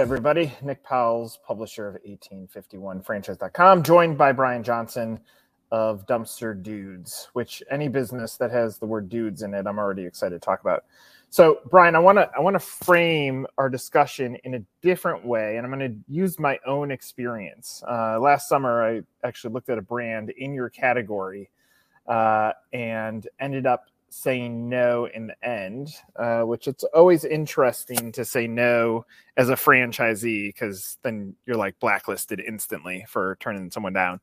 everybody? Nick Powell's publisher of 1851franchise.com, joined by Brian Johnson of Dumpster Dudez, which any business that has the word dudes in it, I'm already excited to talk about. So, Brian, I want to I want to frame our discussion in a different way, and I'm going to use my own experience. Uh, last summer, I actually looked at a brand in your category uh, and ended up saying no in the end, uh, which it's always interesting to say no as a franchisee because then you're like blacklisted instantly for turning someone down.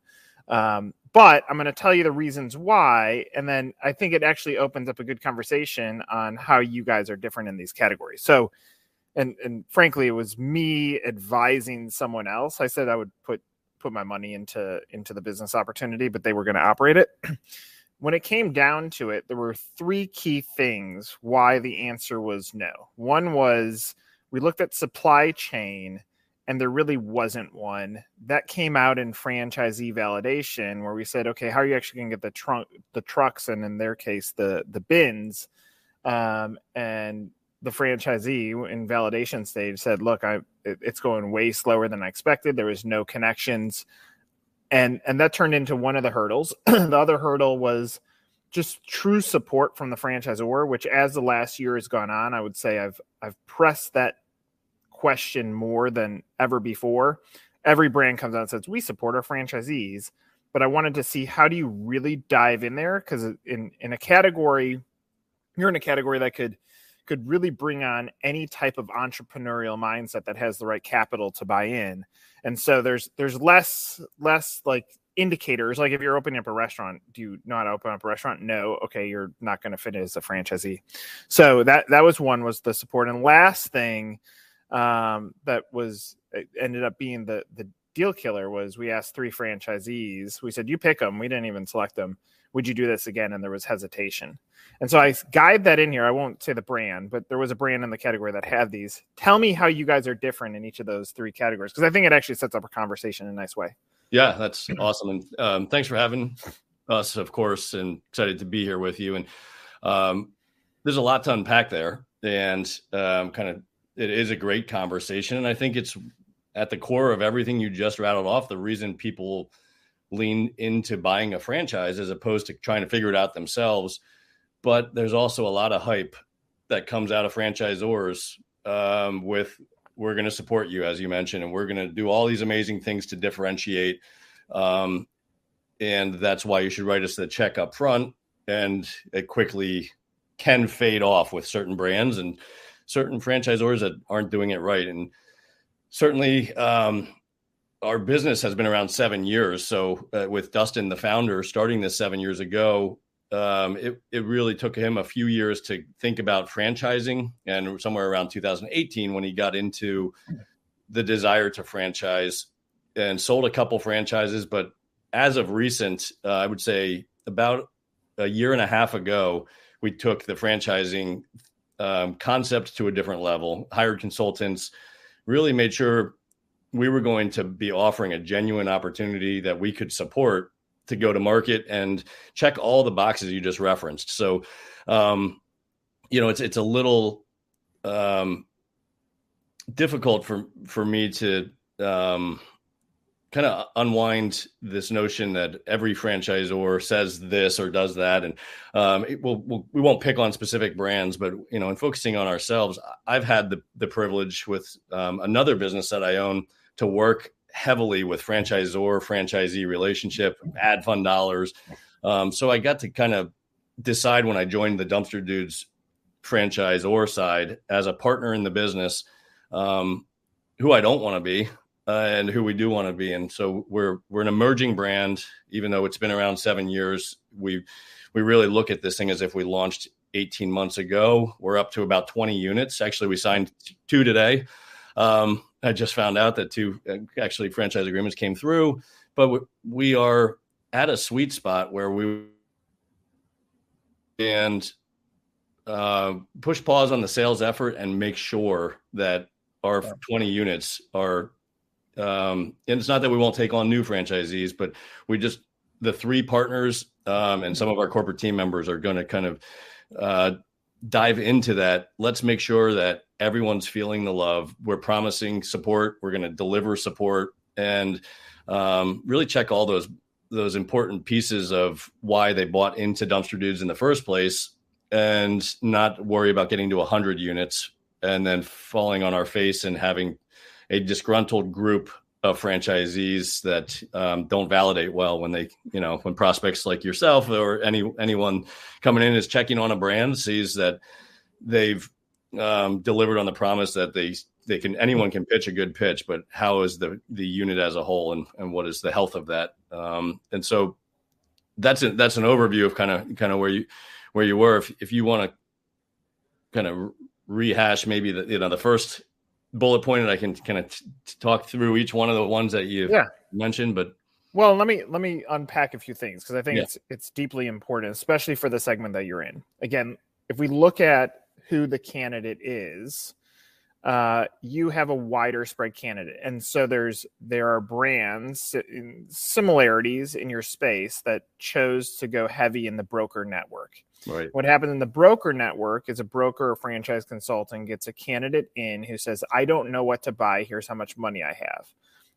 Um, but I'm going to tell you the reasons why. And then I think it actually opens up a good conversation on how you guys are different in these categories. So, and, and frankly, it was me advising someone else. I said I would put, put my money into, into the business opportunity, but they were going to operate it. when it came down to it, there were three key things why the answer was no. One was we looked at supply chain and there really wasn't one. That came out in franchisee validation where we said okay how are you actually going to get the trunk the trucks and in their case the the bins? Um, and the franchisee in validation stage said look i it, it's going way slower than i expected. There was no connections and and that turned into one of the hurdles the other hurdle was just true support from the franchisor which as the last year has gone on i would say i've i've pressed that question more than ever before. Every brand comes out and says, We support our franchisees. But I wanted to see how do you really dive in there? Because in, in a category, you're in a category that could could really bring on any type of entrepreneurial mindset that has the right capital to buy in. And so there's there's less less like indicators like if you're opening up a restaurant do you not open up a restaurant no okay you're not going to fit as a franchisee so that that was one was the support and last thing um, that was ended up being the the deal killer was we asked three franchisees. We said, "You pick them." We didn't even select them. Would you do this again? And there was hesitation. And so I guide that in here. I won't say the brand, but there was a brand in the category that had these. Tell me how you guys are different in each of those three categories because I think it actually sets up a conversation in a nice way. Yeah, that's awesome. And um, thanks for having us, of course, and excited to be here with you. And um, there's a lot to unpack there, and um, kind of it is a great conversation, and I think it's at the core of everything you just rattled off. The reason people lean into buying a franchise as opposed to trying to figure it out themselves. But there's also a lot of hype that comes out of franchisors um, with we're going to support you, as you mentioned, and we're going to do all these amazing things to differentiate. Um, and that's why you should write us the check up front. And it quickly can fade off with certain brands. And certain franchisors that aren't doing it right. And certainly, um, our business has been around seven years. So, uh, with Dustin, the founder, starting this seven years ago, um, it, it really took him a few years to think about franchising. And somewhere around 2018, when he got into the desire to franchise and sold a couple franchises. But as of recent, uh, I would say about a year and a half ago, we took the franchising um, concept to a different level, hired consultants, really made sure we were going to be offering a genuine opportunity that we could support to go to market and check all the boxes you just referenced. So, um, you know, it's it's a little um, difficult for for me to um, kind of unwind this notion that every franchisor says this or does that, and um, it, we'll, we'll, we will not pick on specific brands, but you know, in focusing on ourselves, I've had the the privilege with um, another business that I own to work heavily with franchisor franchisee relationship, ad fund dollars. Um, so I got to kind of decide when I joined the Dumpster Dudez franchisor side as a partner in the business um, who I don't want to be uh, and who we do want to be. And so we're we're an emerging brand, even though it's been around seven years. We we really look at this thing as if we launched 18 months ago. We're up to about 20 units. Actually, we signed two today. Um, I just found out that two uh, actually franchise agreements came through, but we are at a sweet spot where we and uh, push pause on the sales effort and make sure that our 20 units are um, and it's not that we won't take on new franchisees, but we just the three partners um, and some of our corporate team members are going to kind of uh, dive into that. Let's make sure that everyone's feeling the love. We're promising support. We're going to deliver support and um, really check all those those important pieces of why they bought into Dumpster Dudez in the first place and not worry about getting to 100 units and then falling on our face and having a disgruntled group of franchisees that um, don't validate well when they, you know, when prospects like yourself or any anyone coming in is checking on a brand sees that they've um, delivered on the promise that they they can anyone can pitch a good pitch, but how is the the unit as a whole and and what is the health of that? Um, and so that's a, that's an overview of kind of kind of where you where you were. If if you want to kind of rehash maybe the you know the first bullet point, and I can kind of t- talk through each one of the ones that you yeah. mentioned, but. Well, let me let me unpack a few things because I think yeah. it's it's deeply important, especially for the segment that you're in. Again, if we look at who the candidate is, uh, you have a wider spread candidate, and so there's there are brands similarities in your space that chose to go heavy in the broker network. Right. What happened in the broker network is a broker or franchise consultant gets a candidate in who says, I don't know what to buy. Here's how much money I have.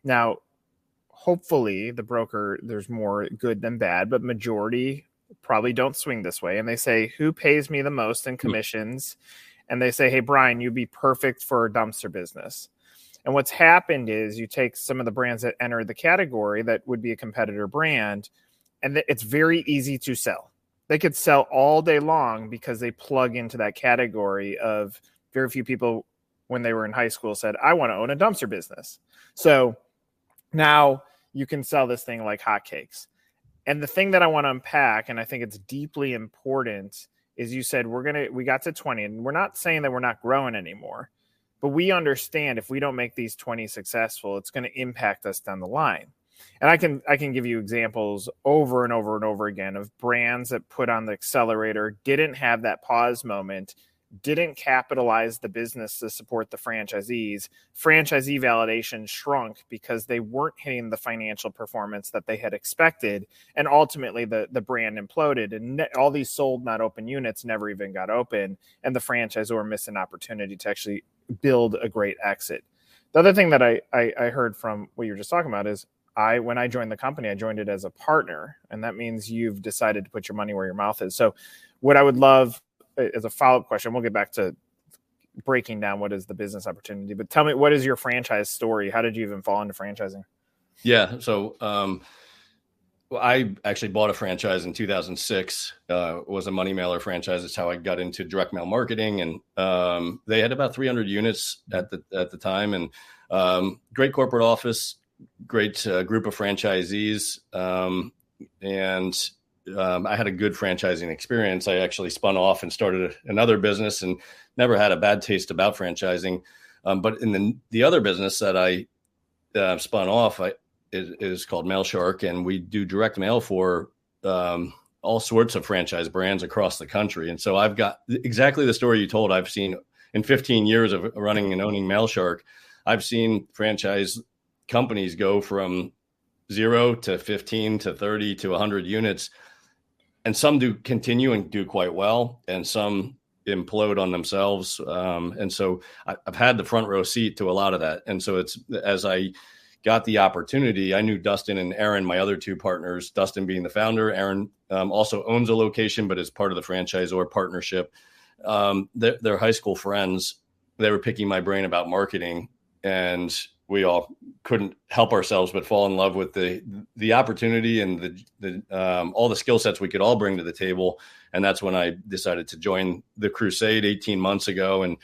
Now, hopefully, the broker, there's more good than bad, but majority probably don't swing this way. And they say, Who pays me the most in hmm. commissions? And they say, Hey, Brian, you'd be perfect for a dumpster business. And what's happened is you take some of the brands that enter the category that would be a competitor brand, and it's very easy to sell they could sell all day long because they plug into that category of very few people when they were in high school said, I want to own a dumpster business. So now you can sell this thing like hotcakes. And the thing that I want to unpack, and I think it's deeply important, is you said we're gonna we got to 20, and we're not saying that we're not growing anymore, but we understand if we don't make these 20 successful, it's going to impact us down the line. And i can i can give you examples over and over and over again of brands that put on the accelerator didn't have that pause moment didn't capitalize the business to support the franchisees franchisee validation shrunk because they weren't hitting the financial performance that they had expected and ultimately the the brand imploded and ne- all these sold not open units never even got open and the franchisor missed an opportunity to actually build a great exit the other thing that I, I, I heard from what you were just talking about is I when I joined the company, I joined it as a partner, and that means you've decided to put your money where your mouth is. So, what I would love as a follow up question, we'll get back to breaking down what is the business opportunity, but tell me what is your franchise story? How did you even fall into franchising? Yeah, so um, well, I actually bought a franchise in 2006. Uh, was a money mailer franchise. That's how I got into direct mail marketing, and um, they had about 300 units at the at the time, and um, great corporate office great uh, group of franchisees, um, and um, I had a good franchising experience. I actually spun off and started another business, and never had a bad taste about franchising. Um, but in the the other business that I uh, spun off, I, it, is called Mail Shark, and we do direct mail for um, all sorts of franchise brands across the country. And so I've got exactly the story you told. I've seen in 15 years of running and owning Mail Shark, I've seen franchise companies go from zero to 15 to 30 to 100 units and some do continue and do quite well and some implode on themselves. Um, and so I, have had the front row seat to a lot of that. And so it's as i got the opportunity i knew dustin and aaron my other two partners dustin being the founder aaron um, also owns a location but is part of the franchise or partnership. Um, they're, they're high school friends. They were picking my brain about marketing and we all couldn't help ourselves but fall in love with the the opportunity and the the um, all the skill sets we could all bring to the table. And that's when I decided to join the Crusade 18 months ago and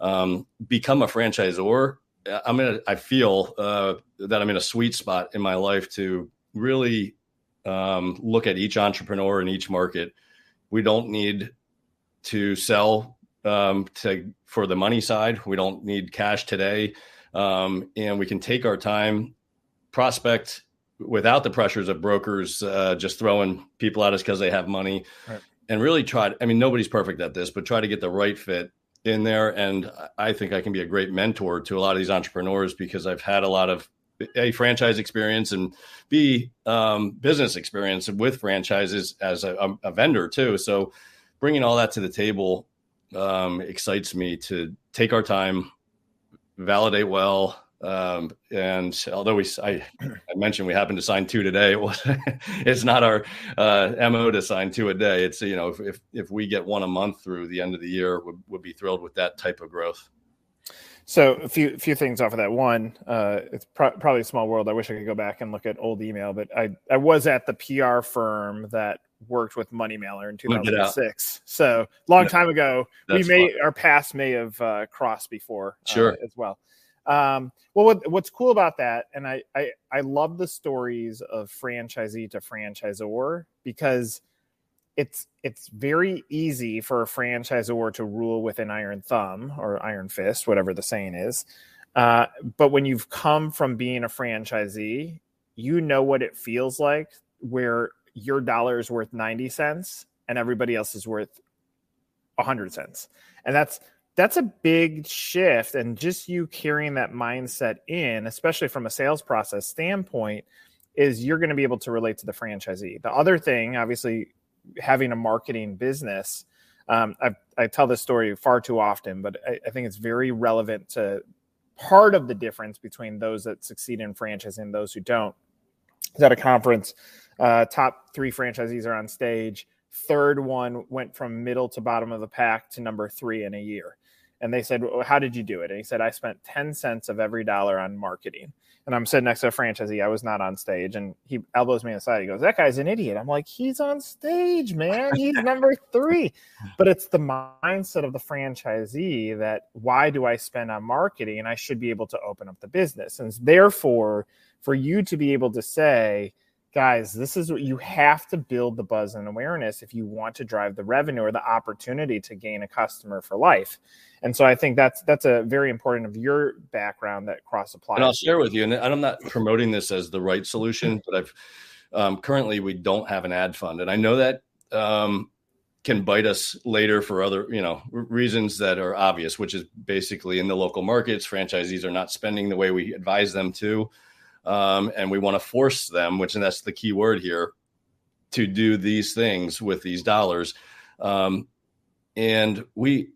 um, become a franchisor. I'm in. A, I feel uh, that I'm in a sweet spot in my life to really um, look at each entrepreneur in each market. We don't need to sell um, to for the money side. We don't need cash today um, and we can take our time, prospect without the pressures of brokers uh, just throwing people at us because they have money, right. and really try. To, I mean, nobody's perfect at this, but try to get the right fit in there. And I think I can be a great mentor to a lot of these entrepreneurs because I've had a lot of a franchise experience and b um, business experience with franchises as a, a, vendor too. So bringing all that to the table um, excites me to take our time, validate well. Um, and although we, I, I, mentioned we happened to sign two today, it was, it's not our uh, mo to sign two a day. It's you know if, if, if we get one a month through the end of the year, would would be thrilled with that type of growth. So a few few things off of that. One, uh, it's pro- probably a small world. I wish I could go back and look at old email, but I I was at the PR firm that worked with Money Mailer in 2006. So long time ago. That's we may fun. our paths may have uh, crossed before. Uh, sure. Uh, as well. Um, well, what, what's cool about that, and I, I I love the stories of franchisee to franchisor because it's it's very easy for a franchisor to rule with an iron thumb or iron fist, whatever the saying is. Uh, but when you've come from being a franchisee, you know what it feels like where your dollar is worth 90 cents and everybody else is worth 100 cents. And that's that's a big shift and just you carrying that mindset in, especially from a sales process standpoint, is you're going to be able to relate to the franchisee. The other thing, obviously, having a marketing business, um, I, I, tell this story far too often, but I, I, think it's very relevant to part of the difference between those that succeed in franchising and those who don't. At a conference, uh, top three franchisees are on stage. Third one went from middle to bottom of the pack to number three in a year. And they said, well, How did you do it? And he said, I spent 10 cents of every dollar on marketing and I'm sitting next to a franchisee. I was not on stage, and he elbows me aside. He goes, "That guy's an idiot." I'm like, "He's on stage, man. He's number three. But it's the mindset of the franchisee that why do I spend on marketing? And I should be able to open up the business. And therefore, for you to be able to say, guys, this is what you have to build the buzz and awareness if you want to drive the revenue or the opportunity to gain a customer for life. And so I think that's that's a very important of your background that cross applies. And I'll share with you, and I'm not promoting this as the right solution, but I've um, currently we don't have an ad fund, and I know that um, can bite us later for other you know reasons that are obvious, which is basically in the local markets, franchisees are not spending the way we advise them to um, and we want to force them, which and that's the key word here, to do these things with these dollars. Um, and we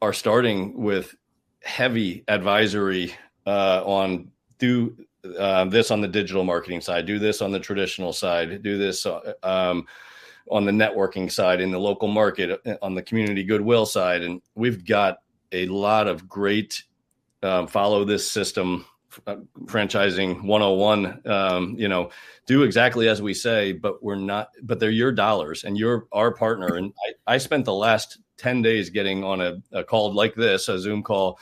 are starting with heavy advisory uh, on do uh, this on the digital marketing side, do this on the traditional side, do this uh, um, on the networking side in the local market, uh, on the community goodwill side, and we've got a lot of great um, follow this system franchising 101 um, you know do exactly as we say but we're not but they're your dollars and you're our partner. And I, I spent the last 10 days getting on a, a call like this a zoom call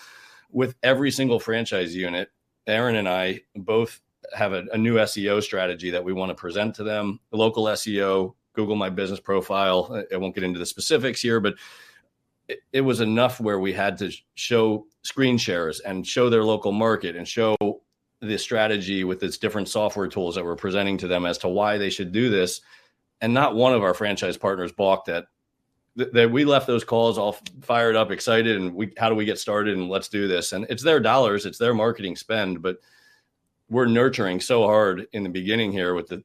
with every single franchise unit. Aaron and i both have a, a new seo strategy that we want to present to them local seo google my business profile. I won't get into the specifics here but it, it was enough where we had to show screen shares and show their local market and show the strategy with its different software tools that we're presenting to them as to why they should do this. And not one of our franchise partners balked at that we left those calls all fired up, excited, and we how do we get started and let's do this. And it's their dollars, it's their marketing spend, but we're nurturing so hard in the beginning here with the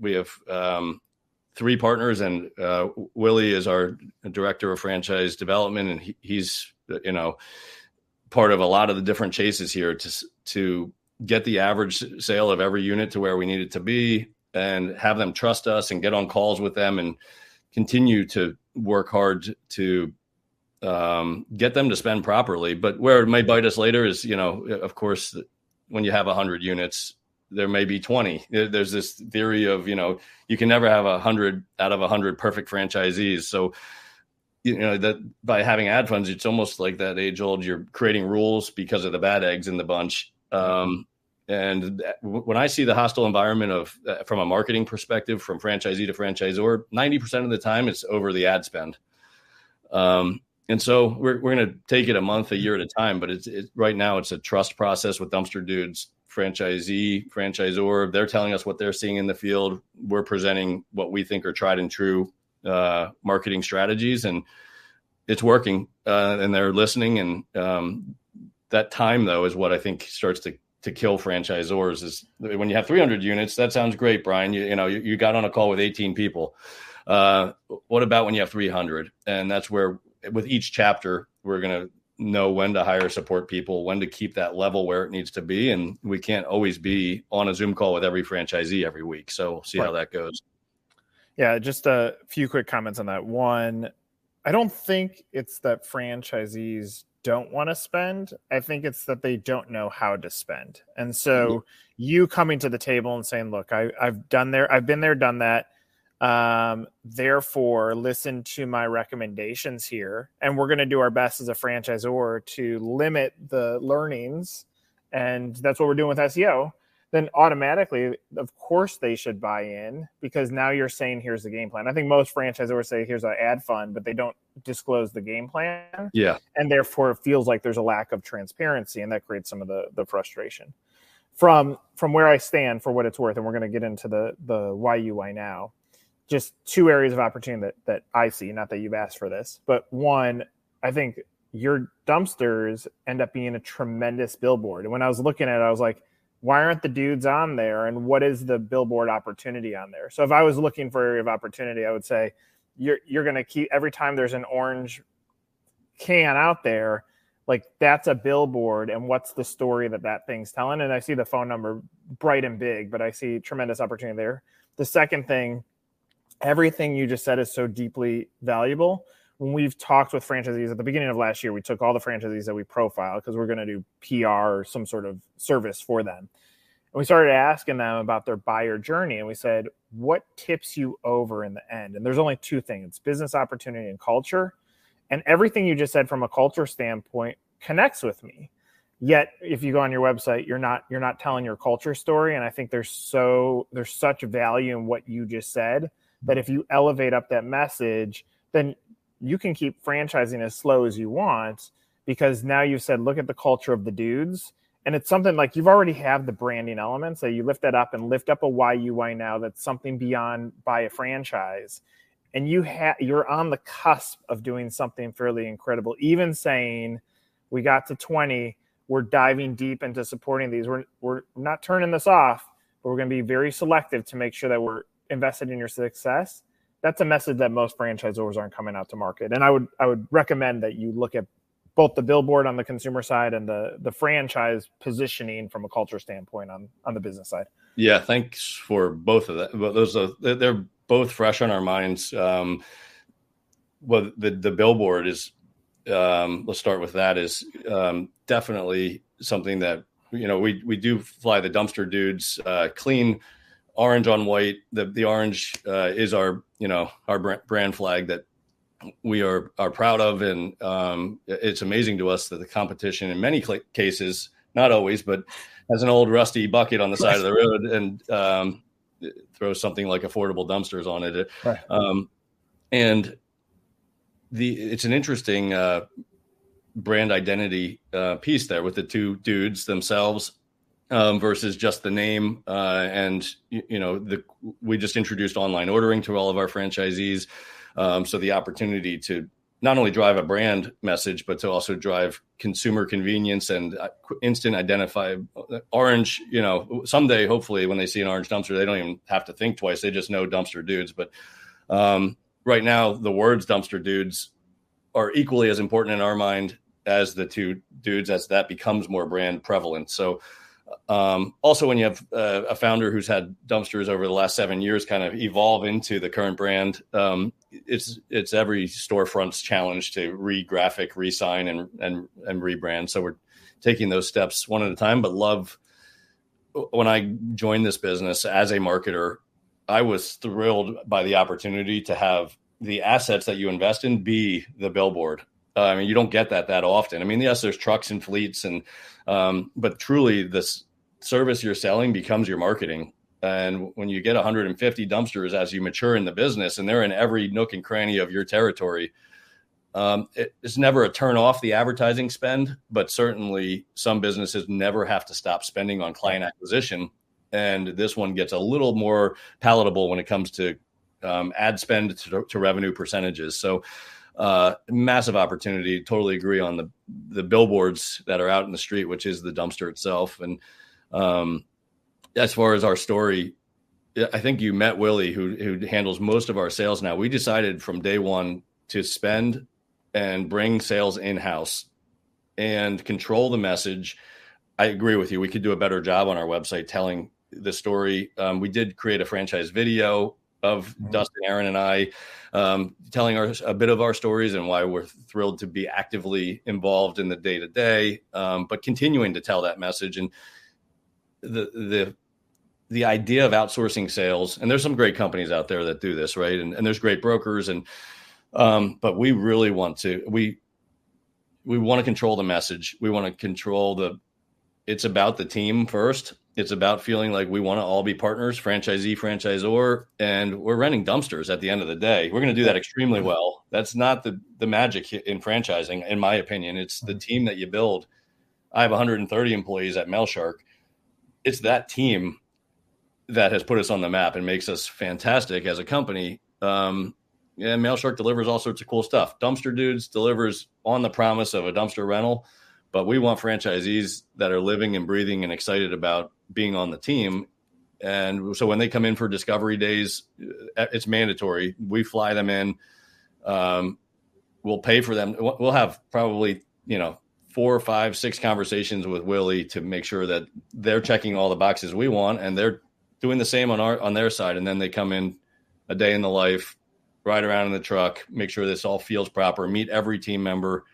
we have um, three partners, and uh, Willie is our director of franchise development, and he, he's you know part of a lot of the different chases here to to get the average sale of every unit to where we need it to be, and have them trust us and get on calls with them and continue to work hard to um, get them to spend properly. But where it may bite us later is, you know, of course, when you have 100 units, there may be 20 there's this theory of you know you can never have a hundred out of a hundred perfect franchisees. So you know that by having ad funds it's almost like that age old you're creating rules because of the bad eggs in the bunch. Um, and when i see the hostile environment of uh, from a marketing perspective from franchisee to franchisor 90% of the time it's over the ad spend. Um, and so we're, we're going to take it a month a year at a time but it's it, right now it's a trust process with Dumpster Dudez franchisee, franchisor. They're telling us what they're seeing in the field. We're presenting what we think are tried and true uh, marketing strategies, and it's working. Uh, and they're listening. And um, that time, though, is what I think starts to to kill franchisors. Is when you have 300 units. That sounds great, Brian. You, you know, you, you got on a call with 18 people. Uh, what about when you have 300? And that's where with each chapter, we're going to know when to hire support people, when to keep that level where it needs to be. And we can't always be on a Zoom call with every franchisee every week. So we'll see right. how that goes. Yeah, just a few quick comments on that. One, I don't think it's that franchisees don't want to spend. I think it's that they don't know how to spend. And so mm-hmm. you coming to the table and saying, look, I, I've done there, I've been there, done that um, therefore, listen to my recommendations here, and we're going to do our best as a franchisor to limit the learnings, and that's what we're doing with SEO. Then automatically, of course, they should buy in because now you're saying here's the game plan. I think most franchisors say here's an ad fund, but they don't disclose the game plan. Yeah, and therefore it feels like there's a lack of transparency, and that creates some of the the frustration. From from where I stand, for what it's worth, and we're going to get into the the why you why now just two areas of opportunity that, that I see. Not that you've asked for this, but one, I think your dumpsters end up being a tremendous billboard. And when I was looking at it, I was like, why aren't the dudes on there? And what is the billboard opportunity on there? So if I was looking for area of opportunity, I would say you're you're gonna keep every time there's an orange can out there, like that's a billboard and what's the story that that thing's telling and i see the phone number bright and big but i see tremendous opportunity there the second thing everything you just said is so deeply valuable. When we've talked with franchisees at the beginning of last year, we took all the franchisees that we profile because we're going to do PR or some sort of service for them. And we started asking them about their buyer journey. And we said, what tips you over in the end? And there's only two things business opportunity and culture. And everything you just said from a culture standpoint connects with me yet if you go on your website you're not you're not telling your culture story and i think there's so there's such value in what you just said that if you elevate up that message, then you can keep franchising as slow as you want because now you've said, look at the culture of the dudes. And it's something like you've already have the branding elements. So you lift that up and lift up a why now that's something beyond buy a franchise. And you have you're on the cusp of doing something fairly incredible. Even saying we got to 20, we're diving deep into supporting these. We're we're not turning this off, but we're going to be very selective to make sure that we're invested in your success, that's a message that most franchisors aren't coming out to market. And I would I would recommend that you look at both the billboard on the consumer side and the the franchise positioning from a culture standpoint on on the business side. Yeah, thanks for both of that. But Those are they're both fresh on our minds. Um, well, the the billboard is. Um, let's start with that. Is um, definitely something that you know we we do fly the Dumpster Dudez uh, clean orange on white. The the orange uh, is our you know our brand flag that we are are proud of, and um, it's amazing to us that the competition in many cl- cases, not always, but has an old rusty bucket on the side of the road and um, throws something like affordable dumpsters on it. Right. Um, and the it's an interesting uh, brand identity uh, piece there with the two dudes themselves um, versus just the name. Uh, and you, you, know, the we just introduced online ordering to all of our franchisees, um, so the opportunity to not only drive a brand message, but to also drive consumer convenience and uh, instant identify uh, orange. You know, someday, hopefully, when they see an orange dumpster, they don't even have to think twice. They just know Dumpster Dudez. But um, right now, the words Dumpster Dudez are equally as important in our mind as the two dudes as that becomes more brand prevalent. So um, also, when you have uh, a founder who's had dumpsters over the last seven years kind of evolve into the current brand, um, it's it's every storefront's challenge to re-graphic, re-sign, and and and rebrand. So we're taking those steps one at a time. But love when I joined this business as a marketer, I was thrilled by the opportunity to have the assets that you invest in be the billboard. Uh, I mean, you don't get that that often. I mean, yes, there's trucks and fleets and um, but truly, this service you're selling becomes your marketing. And when you get 150 dumpsters as you mature in the business, and they're in every nook and cranny of your territory, um, it's never a turn off the advertising spend, but certainly some businesses never have to stop spending on client acquisition. And this one gets a little more palatable when it comes to um, ad spend to, to revenue percentages. So uh, massive opportunity. Totally agree on the the billboards that are out in the street, which is the dumpster itself. And um, as far as our story, I think you met Willie, who who handles most of our sales now. We decided from day one to spend and bring sales in house and control the message. I agree with you. We could do a better job on our website telling the story. Um, we did create a franchise video of mm-hmm. Dustin, Aaron, and I um, telling our, a bit of our stories and why we're thrilled to be actively involved in the day to day, but continuing to tell that message and the the the idea of outsourcing sales. And there's some great companies out there that do this, right? And, and there's great brokers and um, but we really want to we we want to control the message. We want to control the it's about the team first. It's about feeling like we want to all be partners, franchisee, franchisor, and we're renting dumpsters at the end of the day. We're going to do that extremely well. That's not the the magic in franchising, in my opinion. It's the team that you build. I have 130 employees at Mailshark. It's that team that has put us on the map and makes us fantastic as a company. Um, and Mailshark delivers all sorts of cool stuff. Dumpster Dudez delivers on the promise of a dumpster rental, but we want franchisees that are living and breathing and excited about being on the team. And so when they come in for discovery days, uh, it's mandatory. We fly them in. Um, we'll pay for them. We'll have probably, you know, four, five, six conversations with Willie to make sure that they're checking all the boxes we want and they're doing the same on our on their side. And then they come in a day in the life, ride around in the truck, make sure this all feels proper, meet every team member,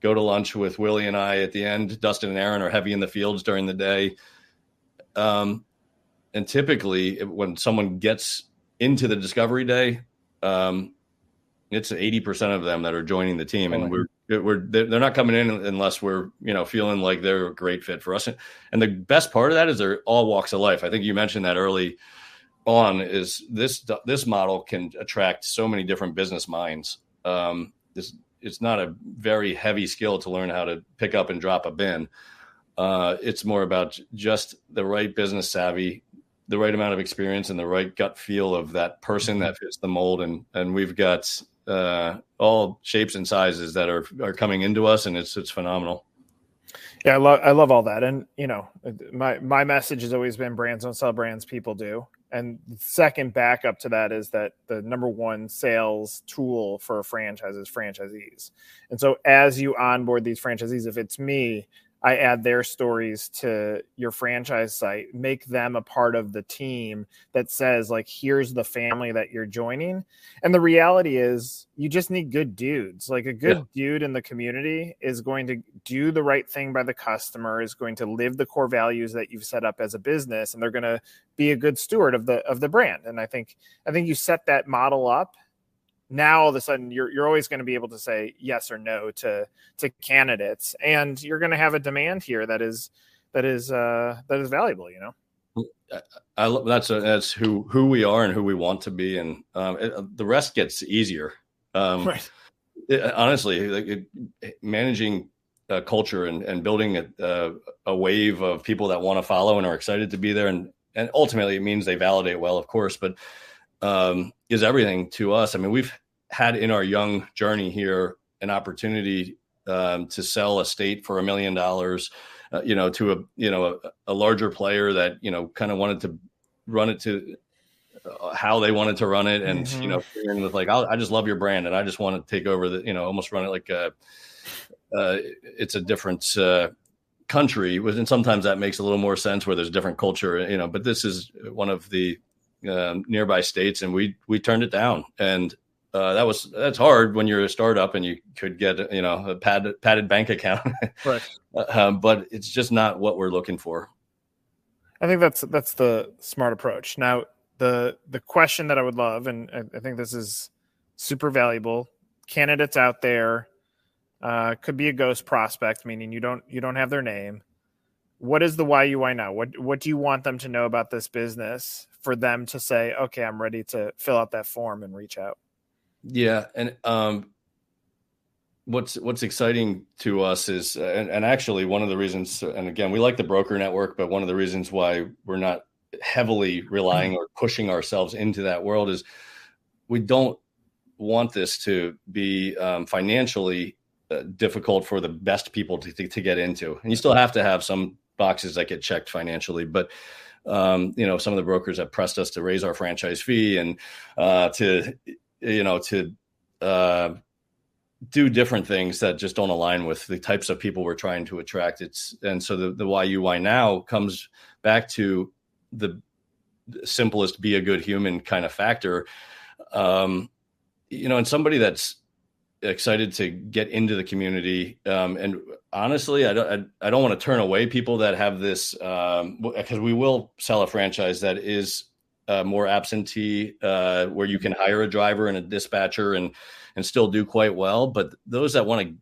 go to lunch with Willie and I at the end. Dustin and Aaron are heavy in the fields during the day. Um, and typically, when someone gets into the discovery day, um, it's 80% of them that are joining the team. And we're, we're, they're not coming in unless we're, you know, feeling like they're a great fit for us. And the best part of that is they're all walks of life. I think you mentioned that early on is this this model can attract so many different business minds. Um, this it's not a very heavy skill to learn how to pick up and drop a bin. Uh, it's more about just the right business savvy, the right amount of experience, and the right gut feel of that person that fits the mold. And and we've got uh, all shapes and sizes that are are coming into us, and it's it's phenomenal. Yeah, I love I love all that, and you know, my my message has always been brands don't sell brands, people do. And second backup to that is that the number one sales tool for a franchise is franchisees. And so as you onboard these franchisees, if it's me, I add their stories to your franchise site, make them a part of the team that says, like, here's the family that you're joining. And the reality is, you just need good dudes. Like, a good yeah. dude in the community is going to do the right thing by the customer, is going to live the core values that you've set up as a business, and they're going to be a good steward of the of the brand. And I think I think you set that model up now all of a sudden you're you're always going to be able to say yes or no to to candidates and you're going to have a demand here that is that is uh that is valuable you know I, I that's a, that's who who we are and who we want to be and um, it, the rest gets easier um right. it, honestly like it, managing a culture and, and building a, a, a wave of people that want to follow and are excited to be there and and ultimately it means they validate well of course but um, is everything to us. I mean, we've had in our young journey here an opportunity um, to sell a state for a million dollars, uh, you know, to a you know a, a larger player that you know kind of wanted to run it to uh, how they wanted to run it, and mm-hmm. you know, with like i just love your brand, and I just want to take over the you know almost run it like a, uh, it's a different. Uh, country and sometimes that makes a little more sense where there's different culture you know but this is one of the um, nearby states, and we we turned it down. And uh, that was that's hard when you're a startup and you could get you know a padded padded bank account, right? um, but it's just not what we're looking for. I think that's that's the smart approach. Now, the the question that I would love, and I, I think this is super valuable. Candidates out there uh, could be a ghost prospect, meaning you don't you don't have their name. What is the why you why now? What what do you want them to know about this business for them to say, okay, I'm ready to fill out that form and reach out. Yeah, and um, what's what's exciting to us is, uh, and, and, actually one of the reasons, and again, we like the broker network, but one of the reasons why we're not heavily relying mm-hmm. or pushing ourselves into that world is we don't want this to be um, financially uh, difficult for the best people to, to, to get into, and you still have to have some boxes that get checked financially, but um, you know, some of the brokers have pressed us to raise our franchise fee and uh, to, you know, to uh, do different things that just don't align with the types of people we're trying to attract. It's and so the the why you why now comes back to the simplest be a good human kind of factor. Um, you know, and somebody that's excited to get into the community. Um, and honestly, I don't I, I don't want to turn away people that have this because um, we will sell a franchise that is uh, more absentee, uh, where you can hire a driver and a dispatcher and and still do quite well. But those that want to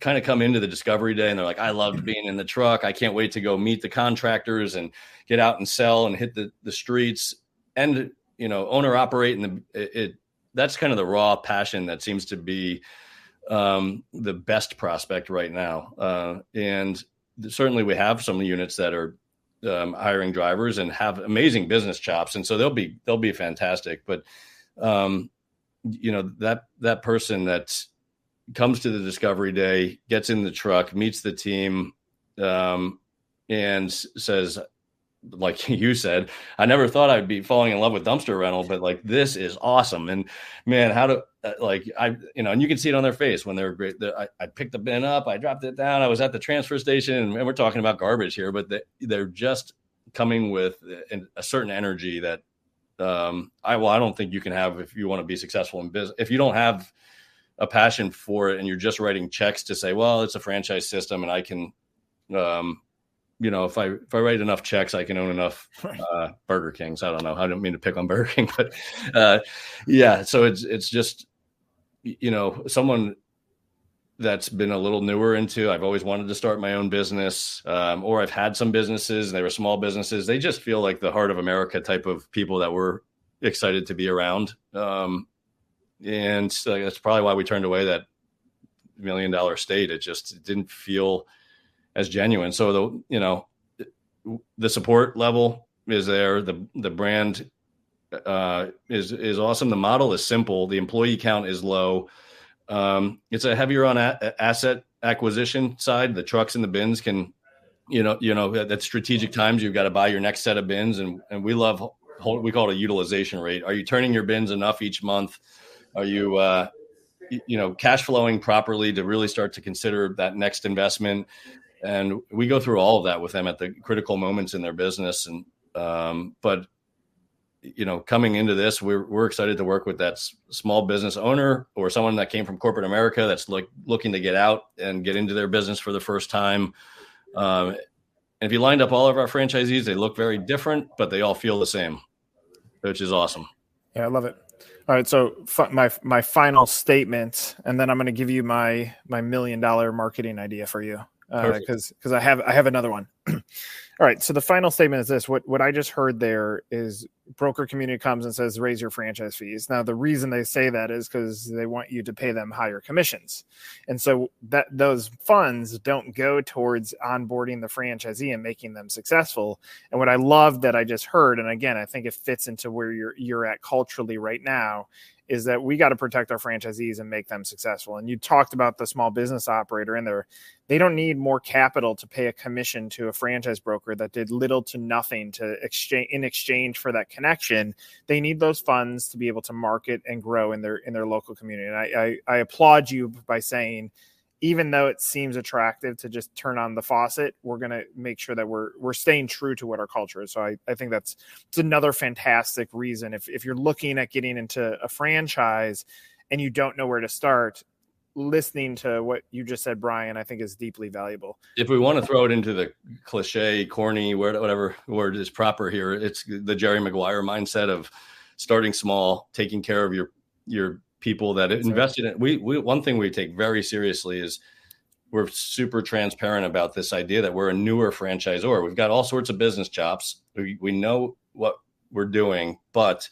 kind of come into the discovery day and they're like, I loved being in the truck. I can't wait to go meet the contractors and get out and sell and hit the, the streets and, you know, owner operate. And the, it, it, that's kind of the raw passion that seems to be um, the best prospect right now. Uh, and certainly we have some units that are um, hiring drivers and have amazing business chops. And so they'll be, they'll be fantastic. But, um, you know, that, that person that comes to the discovery day, gets in the truck, meets the team, um, and says, like you said, I never thought I'd be falling in love with dumpster rental, but like this is awesome. And man, how to uh, like I, you know, and you can see it on their face when they're great. They're, I, I, picked the bin up, I dropped it down, I was at the transfer station, and we're talking about garbage here, but they, they're just coming with a certain energy that um, I well, I don't think you can have if you want to be successful in business. If you don't have a passion for it and you're just writing checks to say, well, it's a franchise system and I can, um, you know, if I if I write enough checks, I can own enough uh, Burger Kings. I don't know. I don't mean to pick on Burger King, but uh, yeah. So it's it's just you know someone that's been a little newer into. I've always wanted to start my own business, um, or I've had some businesses. They were small businesses. They just feel like the heart of America type of people that we're excited to be around. Um, and so that's probably why we turned away that million dollar state. It just didn't feel as genuine. So the you know the support level is there. The the brand uh, is is awesome. The model is simple. The employee count is low. Um, it's a heavier on a- asset acquisition side. The trucks and the bins can, you know, you know, at strategic times you've got to buy your next set of bins, and and we love we call it a utilization rate. Are you turning your bins enough each month? Are you, uh, you know, cash flowing properly to really start to consider that next investment? And we go through all of that with them at the critical moments in their business. And um, but you know, coming into this, we're we're excited to work with that small business owner or someone that came from corporate America that's like looking to get out and get into their business for the first time. Um, and if you lined up all of our franchisees, they look very different, but they all feel the same, which is awesome. Yeah, I love it. All right, so f- my my final statement, and then I'm going to give you my my million dollar marketing idea for you because uh, because I have I have another one. All right. So the final statement is this: what what I just heard there is broker community comes and says raise your franchise fees. Now the reason they say that is because they want you to pay them higher commissions, and so that those funds don't go towards onboarding the franchisee and making them successful. And what I love that I just heard, and again I think it fits into where you're you're at culturally right now, is that we got to protect our franchisees and make them successful. And you talked about the small business operator in there. They don't need more capital to pay a commission to a franchise broker that did little to nothing to exchange in exchange for that connection. They need those funds to be able to market and grow in their in their local community. And I, I, I applaud you by saying even though it seems attractive to just turn on the faucet, we're going to make sure that we're we're staying true to what our culture is. So I, I think that's it's another fantastic reason. If if you're looking at getting into a franchise and you don't know where to start, listening to what you just said, Brian, I think is deeply valuable. If we want to throw it into the cliche, corny, whatever word is proper here, it's the Jerry Maguire mindset of starting small, taking care of your your people that That's invested right. in we, we one thing we take very seriously is we're super transparent about this idea that we're a newer franchisor. We've got all sorts of business chops. We, we know what we're doing, but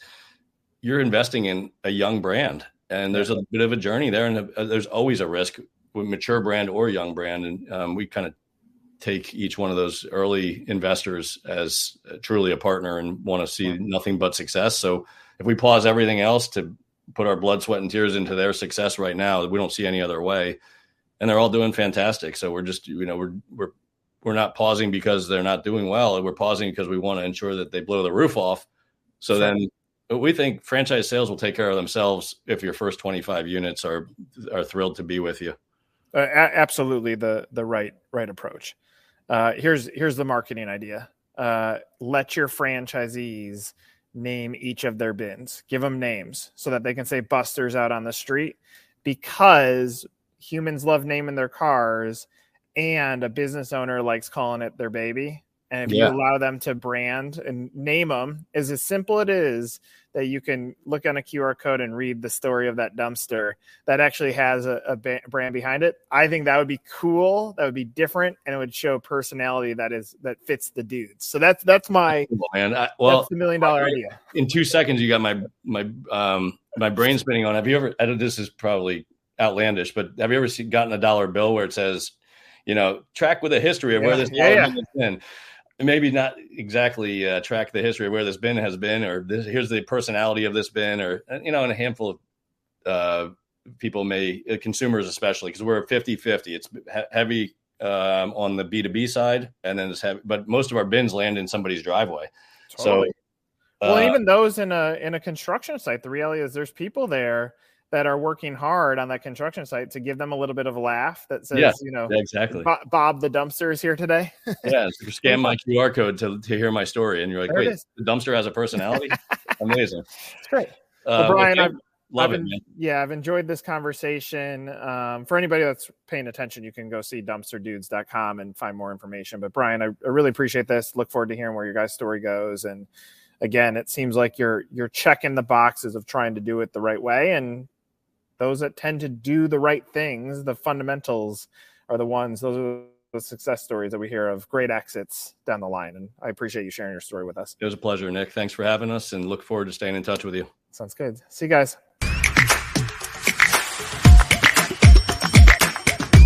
you're investing in a young brand and there's a bit of a journey there and a, there's always a risk with mature brand or young brand. And um, we kind of take each one of those early investors as truly a partner and want to see nothing but success. So if we pause everything else to put our blood, sweat, and tears into their success right now. We don't see any other way, and they're all doing fantastic. So we're just, you know, we're we're we're not pausing because they're not doing well. We're pausing because we want to ensure that they blow the roof off. So then we think franchise sales will take care of themselves if your first 25 units are are thrilled to be with you. Uh, absolutely the the right right approach. Uh, here's here's the marketing idea. Uh, let your franchisees name each of their bins. Give them names so that they can say Buster's out on the street because humans love naming their cars and a business owner likes calling it their baby. And if yeah. you allow them to brand and name them, is as simple it is that you can look on a QR code and read the story of that dumpster that actually has a, a brand behind it. I think that would be cool. That would be different, and it would show personality that is that fits the dudes. So that's that's my man. I, well, that's the million dollar idea. In two seconds, you got my my um my brain spinning on. Have you ever? I know this is probably outlandish, but have you ever seen, gotten a dollar bill where it says, you know, track with a history of yeah, where this yeah, yeah. has been? Maybe not exactly uh, track the history of where this bin has been, or this, here's the personality of this bin, or uh, you know, and a handful of uh, people may uh, consumers especially because we're 50 50 it's heavy um, on the b2b side and then it's heavy but most of our bins land in somebody's driveway totally. so well uh, even those in a in a construction site the reality is there's people there that are working hard on that construction site to give them a little bit of a laugh that says, yeah, you know, exactly. Bob the dumpster is here today. yeah, so scan my QR code to, to hear my story, and you're like, there wait, the dumpster has a personality. Amazing. It's great. Uh, well, Brian, okay. I've, Love I've it, en- yeah, I've enjoyed this conversation. Um, for anybody that's paying attention, you can go see dumpsterdudez.com and find more information. But Brian, I, I really appreciate this. Look forward to hearing where your guys' story goes. And again, it seems like you're you're checking the boxes of trying to do it the right way and those that tend to do the right things, the fundamentals are the ones, those are the success stories that we hear of great exits down the line. And I appreciate you sharing your story with us. It was a pleasure, Nick. Thanks for having us and look forward to staying in touch with you. Sounds good. See you guys.